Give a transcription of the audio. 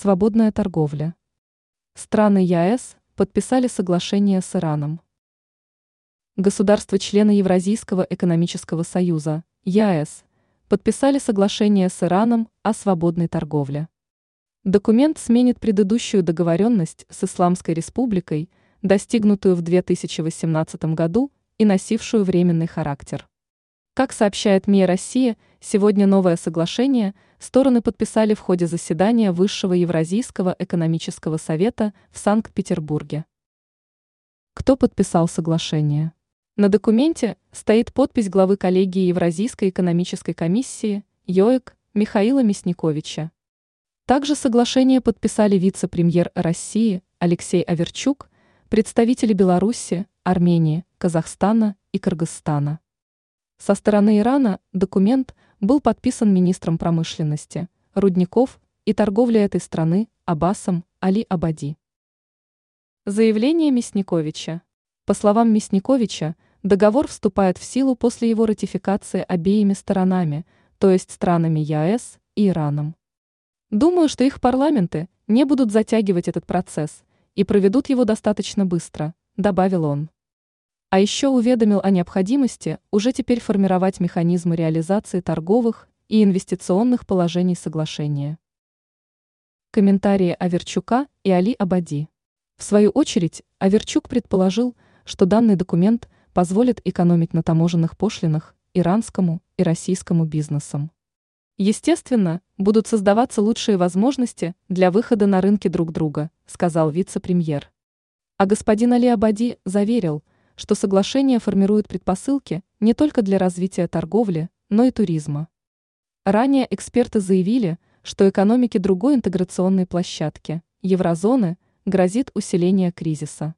свободная торговля. Страны ЕАЭС подписали соглашение с Ираном. Государства-члены Евразийского экономического союза, ЕАЭС, подписали соглашение с Ираном о свободной торговле. Документ сменит предыдущую договоренность с Исламской республикой, достигнутую в 2018 году и носившую временный характер. Как сообщает МИА Россия, сегодня новое соглашение стороны подписали в ходе заседания Высшего Евразийского экономического совета в Санкт-Петербурге. Кто подписал соглашение? На документе стоит подпись главы коллегии Евразийской экономической комиссии ЙОЭК Михаила Мясниковича. Также соглашение подписали вице-премьер России Алексей Аверчук, представители Беларуси, Армении, Казахстана и Кыргызстана. Со стороны Ирана документ был подписан министром промышленности, рудников и торговли этой страны Аббасом Али Абади. Заявление Мясниковича. По словам Мясниковича, Договор вступает в силу после его ратификации обеими сторонами, то есть странами ЕАЭС и Ираном. Думаю, что их парламенты не будут затягивать этот процесс и проведут его достаточно быстро, добавил он. А еще уведомил о необходимости уже теперь формировать механизмы реализации торговых и инвестиционных положений соглашения. Комментарии Аверчука и Али Абади. В свою очередь, Аверчук предположил, что данный документ – позволит экономить на таможенных пошлинах иранскому и российскому бизнесам. Естественно, будут создаваться лучшие возможности для выхода на рынки друг друга, сказал вице-премьер. А господин Али Абади заверил, что соглашение формирует предпосылки не только для развития торговли, но и туризма. Ранее эксперты заявили, что экономике другой интеграционной площадки, еврозоны, грозит усиление кризиса.